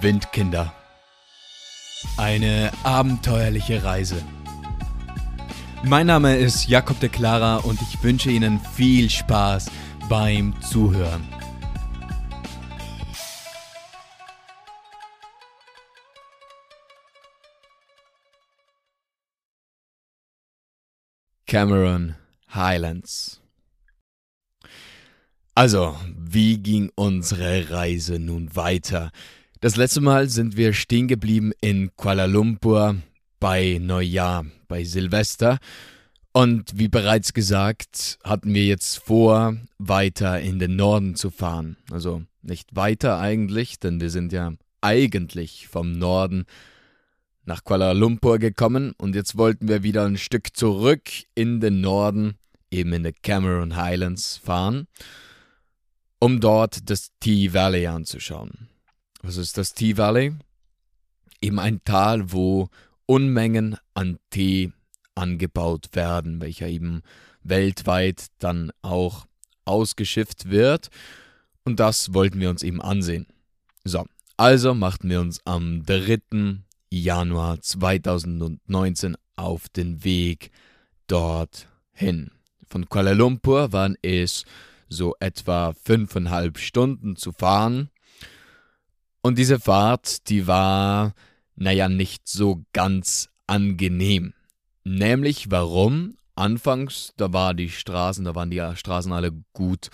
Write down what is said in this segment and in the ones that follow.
Windkinder. Eine abenteuerliche Reise. Mein Name ist Jakob de Clara und ich wünsche Ihnen viel Spaß beim Zuhören. Cameron Highlands. Also, wie ging unsere Reise nun weiter? Das letzte Mal sind wir stehen geblieben in Kuala Lumpur bei Neujahr, bei Silvester. Und wie bereits gesagt, hatten wir jetzt vor, weiter in den Norden zu fahren. Also nicht weiter eigentlich, denn wir sind ja eigentlich vom Norden nach Kuala Lumpur gekommen und jetzt wollten wir wieder ein Stück zurück in den Norden, eben in die Cameron Highlands fahren um dort das T-Valley anzuschauen. Was ist das T-Valley? Eben ein Tal, wo Unmengen an Tee angebaut werden, welcher eben weltweit dann auch ausgeschifft wird. Und das wollten wir uns eben ansehen. So, also machten wir uns am 3. Januar 2019 auf den Weg dorthin. Von Kuala Lumpur waren es so etwa fünfeinhalb Stunden zu fahren. Und diese Fahrt, die war, naja, nicht so ganz angenehm. Nämlich warum? Anfangs, da war die Straßen, da waren die Straßen alle gut,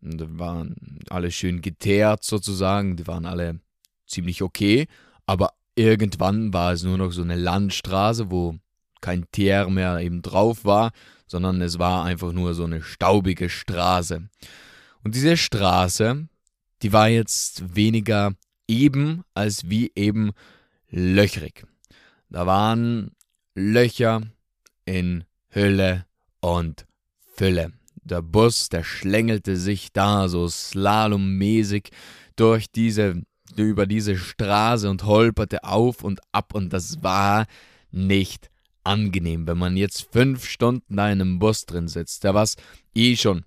da waren alle schön geteert sozusagen, die waren alle ziemlich okay, aber irgendwann war es nur noch so eine Landstraße, wo kein Teer mehr eben drauf war, sondern es war einfach nur so eine staubige Straße. Und diese Straße, die war jetzt weniger eben als wie eben löchrig. Da waren Löcher in Hülle und Fülle. Der Bus, der schlängelte sich da so slalommäßig durch diese, über diese Straße und holperte auf und ab und das war nicht angenehm, wenn man jetzt fünf Stunden da in einem Bus drin sitzt, der was eh schon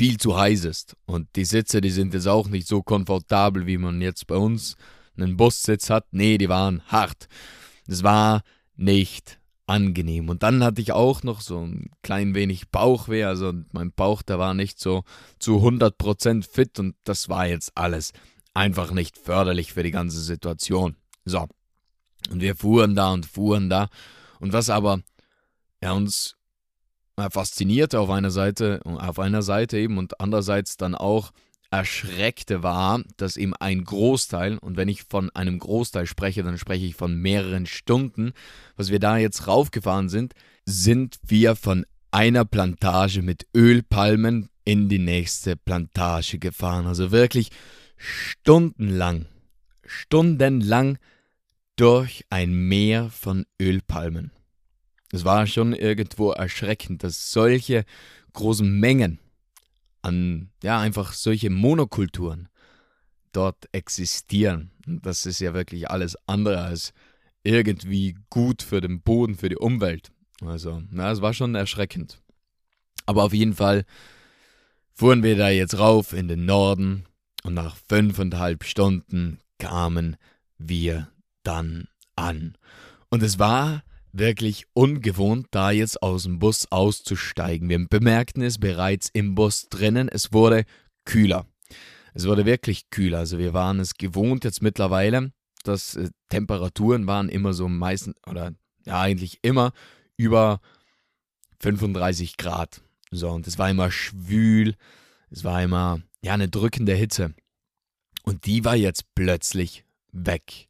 viel zu heiß ist. Und die Sitze, die sind jetzt auch nicht so komfortabel, wie man jetzt bei uns einen Bussitz hat. Nee, die waren hart. Es war nicht angenehm. Und dann hatte ich auch noch so ein klein wenig Bauchweh. Also mein Bauch, der war nicht so zu 100% fit und das war jetzt alles einfach nicht förderlich für die ganze Situation. So. Und wir fuhren da und fuhren da und was aber ja, uns faszinierte auf einer Seite, auf einer Seite eben und andererseits dann auch erschreckte war, dass eben ein Großteil, und wenn ich von einem Großteil spreche, dann spreche ich von mehreren Stunden, was wir da jetzt raufgefahren sind, sind wir von einer Plantage mit Ölpalmen in die nächste Plantage gefahren. Also wirklich stundenlang, stundenlang durch ein Meer von Ölpalmen. Es war schon irgendwo erschreckend, dass solche großen Mengen an, ja, einfach solche Monokulturen dort existieren. Das ist ja wirklich alles andere als irgendwie gut für den Boden, für die Umwelt. Also, na, es war schon erschreckend. Aber auf jeden Fall fuhren wir da jetzt rauf in den Norden und nach fünfeinhalb Stunden kamen wir dann an. Und es war wirklich ungewohnt, da jetzt aus dem Bus auszusteigen. Wir bemerkten es bereits im Bus drinnen, es wurde kühler. Es wurde wirklich kühler. Also wir waren es gewohnt jetzt mittlerweile, dass äh, Temperaturen waren immer so meistens, oder ja eigentlich immer über 35 Grad. So, und es war immer schwül, es war immer, ja, eine drückende Hitze. Und die war jetzt plötzlich weg.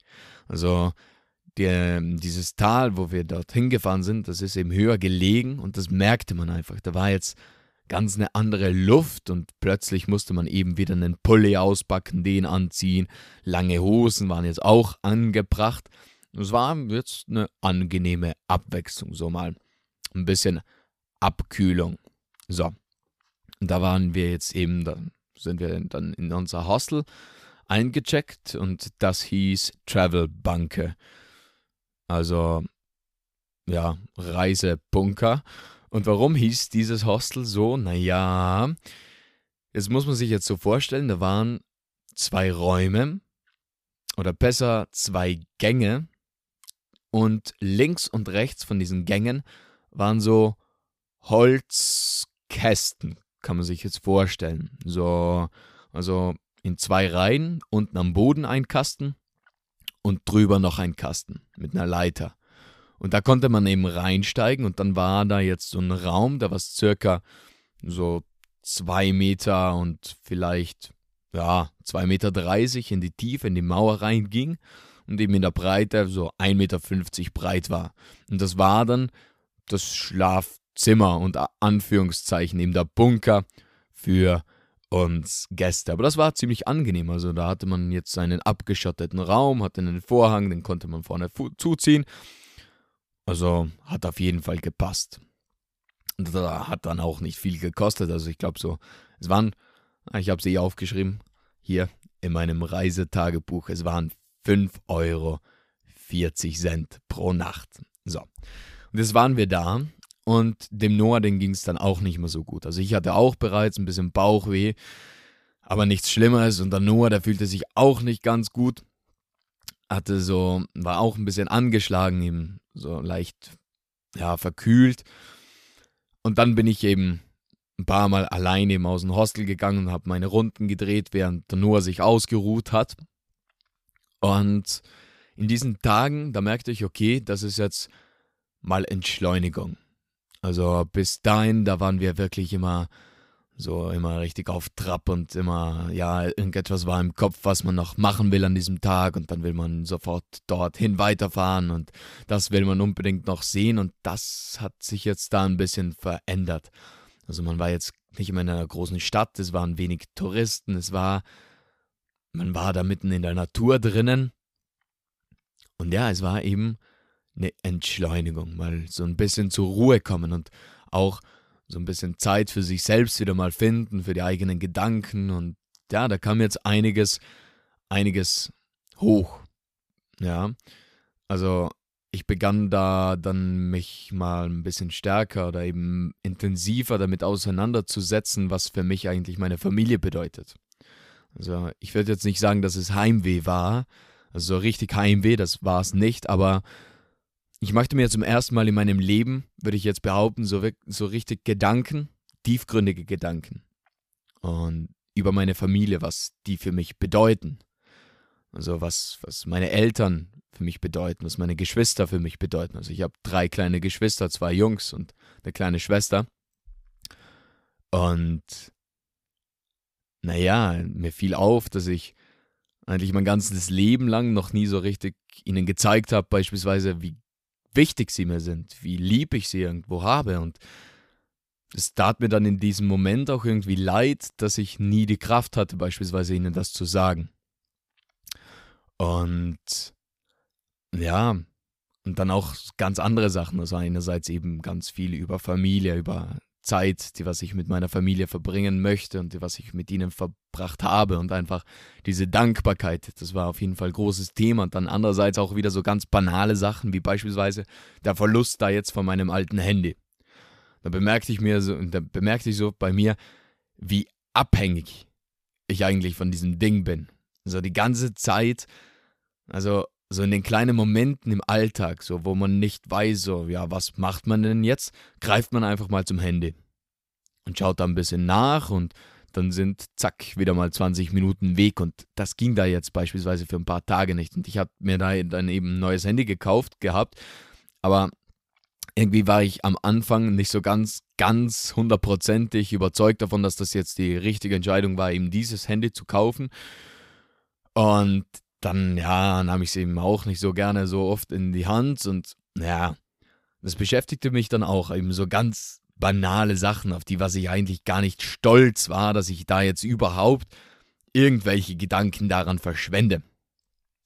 Also die, dieses Tal, wo wir dort hingefahren sind, das ist eben höher gelegen und das merkte man einfach. Da war jetzt ganz eine andere Luft und plötzlich musste man eben wieder einen Pulli auspacken, den anziehen. Lange Hosen waren jetzt auch angebracht. Es war jetzt eine angenehme Abwechslung, so mal ein bisschen Abkühlung. So, da waren wir jetzt eben, da sind wir dann in unser Hostel eingecheckt und das hieß Travel Bunker. Also, ja, Reisebunker. Und warum hieß dieses Hostel so? Naja, jetzt muss man sich jetzt so vorstellen, da waren zwei Räume oder besser zwei Gänge und links und rechts von diesen Gängen waren so Holzkästen, kann man sich jetzt vorstellen. So, also in zwei Reihen, unten am Boden ein Kasten und drüber noch ein Kasten mit einer Leiter. Und da konnte man eben reinsteigen und dann war da jetzt so ein Raum, da war circa so zwei Meter und vielleicht, ja, zwei Meter dreißig in die Tiefe, in die Mauer reinging und eben in der Breite so 1,50 Meter breit war. Und das war dann das Schlafzimmer und Anführungszeichen eben der Bunker für uns Gäste. Aber das war ziemlich angenehm. Also da hatte man jetzt einen abgeschotteten Raum, hatte einen Vorhang, den konnte man vorne zuziehen also hat auf jeden Fall gepasst. Und das hat dann auch nicht viel gekostet. Also ich glaube so, es waren, ich habe sie aufgeschrieben, hier in meinem Reisetagebuch, es waren 5,40 Euro pro Nacht. So. Und jetzt waren wir da und dem Noah, den ging es dann auch nicht mehr so gut. Also ich hatte auch bereits ein bisschen Bauchweh, aber nichts Schlimmeres. Und der Noah, der fühlte sich auch nicht ganz gut. Hatte so, war auch ein bisschen angeschlagen, eben so leicht ja, verkühlt. Und dann bin ich eben ein paar Mal alleine eben aus dem Hostel gegangen und habe meine Runden gedreht, während der Noah sich ausgeruht hat. Und in diesen Tagen, da merkte ich, okay, das ist jetzt mal Entschleunigung. Also bis dahin, da waren wir wirklich immer so immer richtig auf Trab und immer, ja, irgendetwas war im Kopf, was man noch machen will an diesem Tag und dann will man sofort dorthin weiterfahren und das will man unbedingt noch sehen und das hat sich jetzt da ein bisschen verändert. Also man war jetzt nicht mehr in einer großen Stadt, es waren wenig Touristen, es war, man war da mitten in der Natur drinnen und ja, es war eben eine Entschleunigung, mal so ein bisschen zur Ruhe kommen und auch so ein bisschen Zeit für sich selbst wieder mal finden, für die eigenen Gedanken und ja, da kam jetzt einiges, einiges hoch. Ja, also ich begann da dann mich mal ein bisschen stärker oder eben intensiver damit auseinanderzusetzen, was für mich eigentlich meine Familie bedeutet. Also ich würde jetzt nicht sagen, dass es Heimweh war, also so richtig Heimweh, das war es nicht, aber ich machte mir zum ersten Mal in meinem Leben, würde ich jetzt behaupten, so, so richtig Gedanken, tiefgründige Gedanken. Und über meine Familie, was die für mich bedeuten. Also was, was meine Eltern für mich bedeuten, was meine Geschwister für mich bedeuten. Also ich habe drei kleine Geschwister, zwei Jungs und eine kleine Schwester. Und naja, mir fiel auf, dass ich eigentlich mein ganzes Leben lang noch nie so richtig ihnen gezeigt habe, beispielsweise, wie wichtig sie mir sind, wie lieb ich sie irgendwo habe. Und es tat mir dann in diesem Moment auch irgendwie leid, dass ich nie die Kraft hatte, beispielsweise ihnen das zu sagen. Und ja, und dann auch ganz andere Sachen. Also einerseits eben ganz viel über Familie, über Zeit, die was ich mit meiner Familie verbringen möchte und die was ich mit ihnen verbracht habe und einfach diese Dankbarkeit, das war auf jeden Fall ein großes Thema und dann andererseits auch wieder so ganz banale Sachen wie beispielsweise der Verlust da jetzt von meinem alten Handy. Da bemerkte ich mir so, da bemerkte ich so bei mir, wie abhängig ich eigentlich von diesem Ding bin. So die ganze Zeit, also so in den kleinen Momenten im Alltag, so wo man nicht weiß, so, ja, was macht man denn jetzt, greift man einfach mal zum Handy und schaut da ein bisschen nach und dann sind zack wieder mal 20 Minuten Weg und das ging da jetzt beispielsweise für ein paar Tage nicht und ich habe mir da dann eben ein neues Handy gekauft gehabt, aber irgendwie war ich am Anfang nicht so ganz, ganz hundertprozentig überzeugt davon, dass das jetzt die richtige Entscheidung war, eben dieses Handy zu kaufen. Und dann, ja, nahm ich es eben auch nicht so gerne so oft in die Hand und ja, das beschäftigte mich dann auch eben so ganz banale Sachen, auf die was ich eigentlich gar nicht stolz war, dass ich da jetzt überhaupt irgendwelche Gedanken daran verschwende.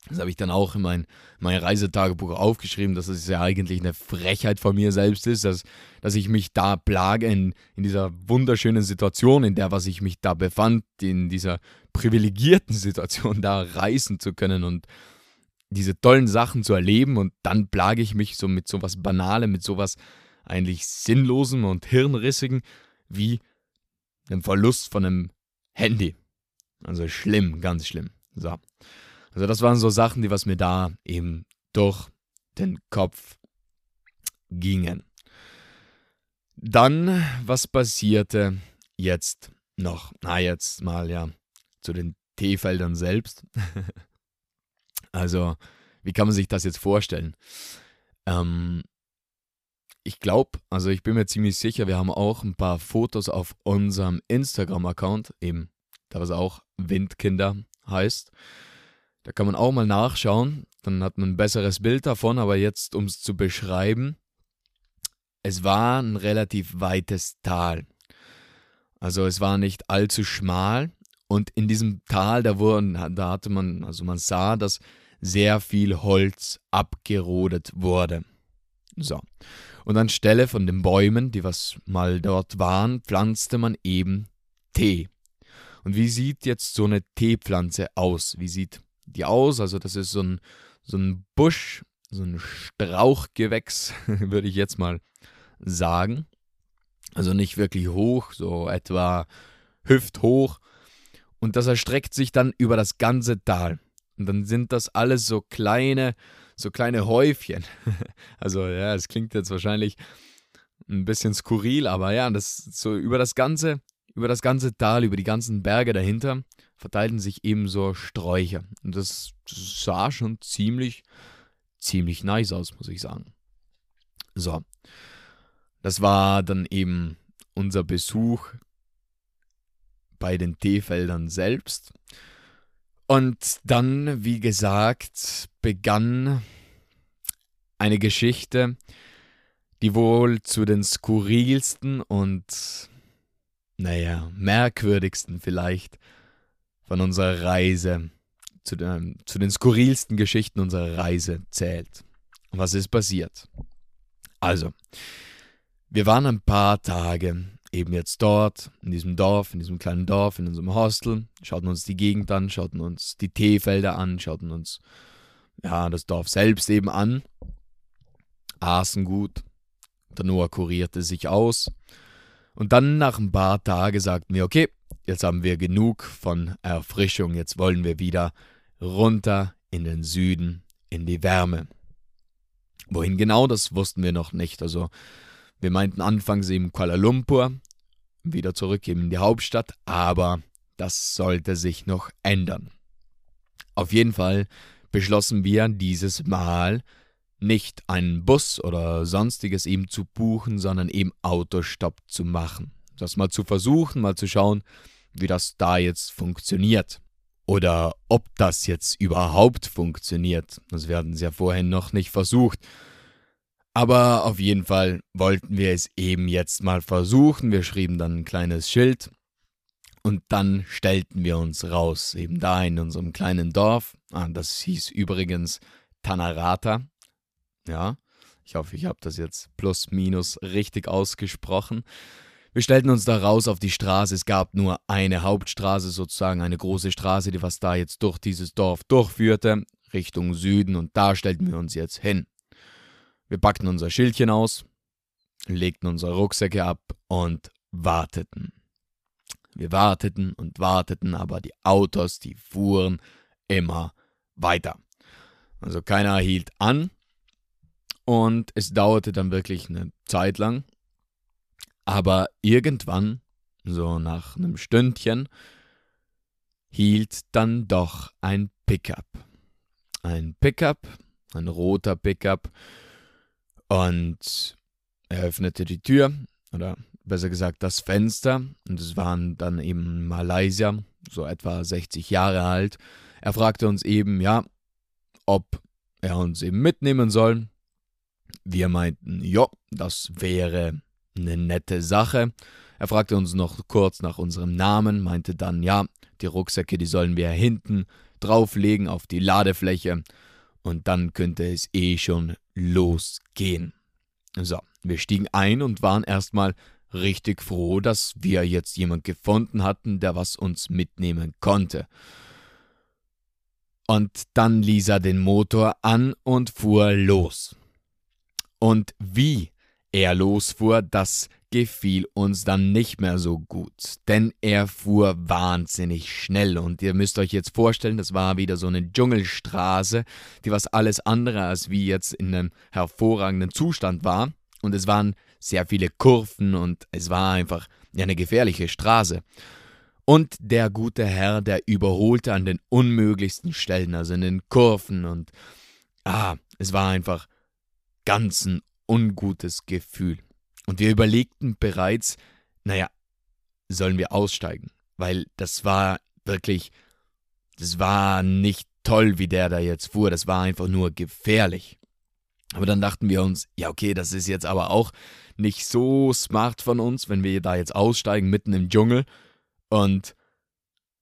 Das habe ich dann auch in mein, mein Reisetagebuch aufgeschrieben, dass es ja eigentlich eine Frechheit von mir selbst ist, dass, dass ich mich da plage in, in dieser wunderschönen Situation, in der was ich mich da befand, in dieser privilegierten Situation da reisen zu können und diese tollen Sachen zu erleben und dann plage ich mich so mit sowas Banalem, mit sowas eigentlich Sinnlosem und Hirnrissigen wie dem Verlust von einem Handy. Also schlimm, ganz schlimm. So. Also das waren so Sachen, die was mir da eben durch den Kopf gingen. Dann, was passierte jetzt noch? Na, jetzt mal ja zu den Teefeldern selbst. also, wie kann man sich das jetzt vorstellen? Ähm, ich glaube, also ich bin mir ziemlich sicher, wir haben auch ein paar Fotos auf unserem Instagram-Account, eben, da was auch Windkinder heißt. Da kann man auch mal nachschauen, dann hat man ein besseres Bild davon, aber jetzt, um es zu beschreiben, es war ein relativ weites Tal. Also es war nicht allzu schmal und in diesem Tal, da, wurden, da hatte man, also man sah, dass sehr viel Holz abgerodet wurde. So. Und anstelle von den Bäumen, die was mal dort waren, pflanzte man eben Tee. Und wie sieht jetzt so eine Teepflanze aus? Wie sieht die aus? Also das ist so ein, so ein Busch, so ein Strauchgewächs, würde ich jetzt mal sagen. Also nicht wirklich hoch, so etwa hüfthoch. Und das erstreckt sich dann über das ganze Tal. Und dann sind das alles so kleine, so kleine Häufchen. also ja, es klingt jetzt wahrscheinlich ein bisschen skurril, aber ja, das so über das ganze, über das ganze Tal, über die ganzen Berge dahinter verteilten sich eben so Sträucher. Und das sah schon ziemlich, ziemlich nice aus, muss ich sagen. So. Das war dann eben unser Besuch bei den Teefeldern selbst. Und dann, wie gesagt, begann eine Geschichte, die wohl zu den skurrilsten und, naja, merkwürdigsten vielleicht von unserer Reise, zu den, zu den skurrilsten Geschichten unserer Reise zählt. Was ist passiert? Also, wir waren ein paar Tage eben jetzt dort, in diesem Dorf, in diesem kleinen Dorf, in unserem Hostel, schauten uns die Gegend an, schauten uns die Teefelder an, schauten uns ja, das Dorf selbst eben an, aßen gut. Der Noah kurierte sich aus. Und dann nach ein paar Tagen sagten wir, okay, jetzt haben wir genug von Erfrischung, jetzt wollen wir wieder runter in den Süden, in die Wärme. Wohin genau, das wussten wir noch nicht. Also wir meinten anfangs eben Kuala Lumpur, wieder zurück in die Hauptstadt, aber das sollte sich noch ändern. Auf jeden Fall beschlossen wir dieses Mal nicht einen Bus oder sonstiges eben zu buchen, sondern eben Autostopp zu machen. Das mal zu versuchen, mal zu schauen, wie das da jetzt funktioniert. Oder ob das jetzt überhaupt funktioniert. Das werden sie ja vorhin noch nicht versucht. Aber auf jeden Fall wollten wir es eben jetzt mal versuchen. Wir schrieben dann ein kleines Schild und dann stellten wir uns raus, eben da in unserem kleinen Dorf. Ah, das hieß übrigens Tanarata. Ja, ich hoffe, ich habe das jetzt plus minus richtig ausgesprochen. Wir stellten uns da raus auf die Straße. Es gab nur eine Hauptstraße, sozusagen eine große Straße, die was da jetzt durch dieses Dorf durchführte, Richtung Süden. Und da stellten wir uns jetzt hin. Wir packten unser Schildchen aus, legten unsere Rucksäcke ab und warteten. Wir warteten und warteten, aber die Autos, die fuhren immer weiter. Also keiner hielt an und es dauerte dann wirklich eine Zeit lang. Aber irgendwann, so nach einem Stündchen, hielt dann doch ein Pickup. Ein Pickup, ein roter Pickup, und er öffnete die Tür, oder besser gesagt das Fenster, und es waren dann eben Malaysier, so etwa 60 Jahre alt. Er fragte uns eben, ja, ob er uns eben mitnehmen soll. Wir meinten, ja, das wäre eine nette Sache. Er fragte uns noch kurz nach unserem Namen, meinte dann, ja, die Rucksäcke, die sollen wir hinten drauflegen auf die Ladefläche und dann könnte es eh schon losgehen. So, wir stiegen ein und waren erstmal richtig froh, dass wir jetzt jemand gefunden hatten, der was uns mitnehmen konnte. Und dann ließ er den Motor an und fuhr los. Und wie er losfuhr, das gefiel uns dann nicht mehr so gut, denn er fuhr wahnsinnig schnell und ihr müsst euch jetzt vorstellen, das war wieder so eine Dschungelstraße, die was alles andere als wie jetzt in einem hervorragenden Zustand war und es waren sehr viele Kurven und es war einfach eine gefährliche Straße. Und der gute Herr, der überholte an den unmöglichsten Stellen, also in den Kurven und ah, es war einfach ganz ein ungutes Gefühl. Und wir überlegten bereits, naja, sollen wir aussteigen? Weil das war wirklich, das war nicht toll, wie der da jetzt fuhr, das war einfach nur gefährlich. Aber dann dachten wir uns, ja okay, das ist jetzt aber auch nicht so smart von uns, wenn wir da jetzt aussteigen mitten im Dschungel und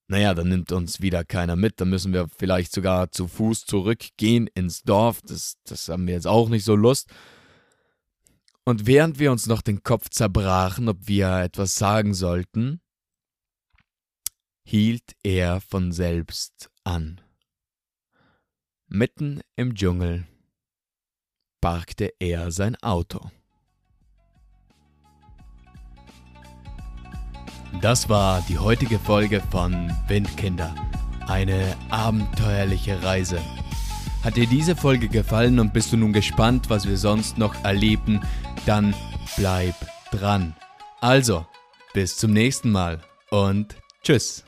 naja, dann nimmt uns wieder keiner mit, dann müssen wir vielleicht sogar zu Fuß zurückgehen ins Dorf, das, das haben wir jetzt auch nicht so Lust. Und während wir uns noch den Kopf zerbrachen, ob wir etwas sagen sollten, hielt er von selbst an. Mitten im Dschungel parkte er sein Auto. Das war die heutige Folge von Windkinder. Eine abenteuerliche Reise. Hat dir diese Folge gefallen und bist du nun gespannt, was wir sonst noch erleben, dann bleib dran. Also, bis zum nächsten Mal und tschüss.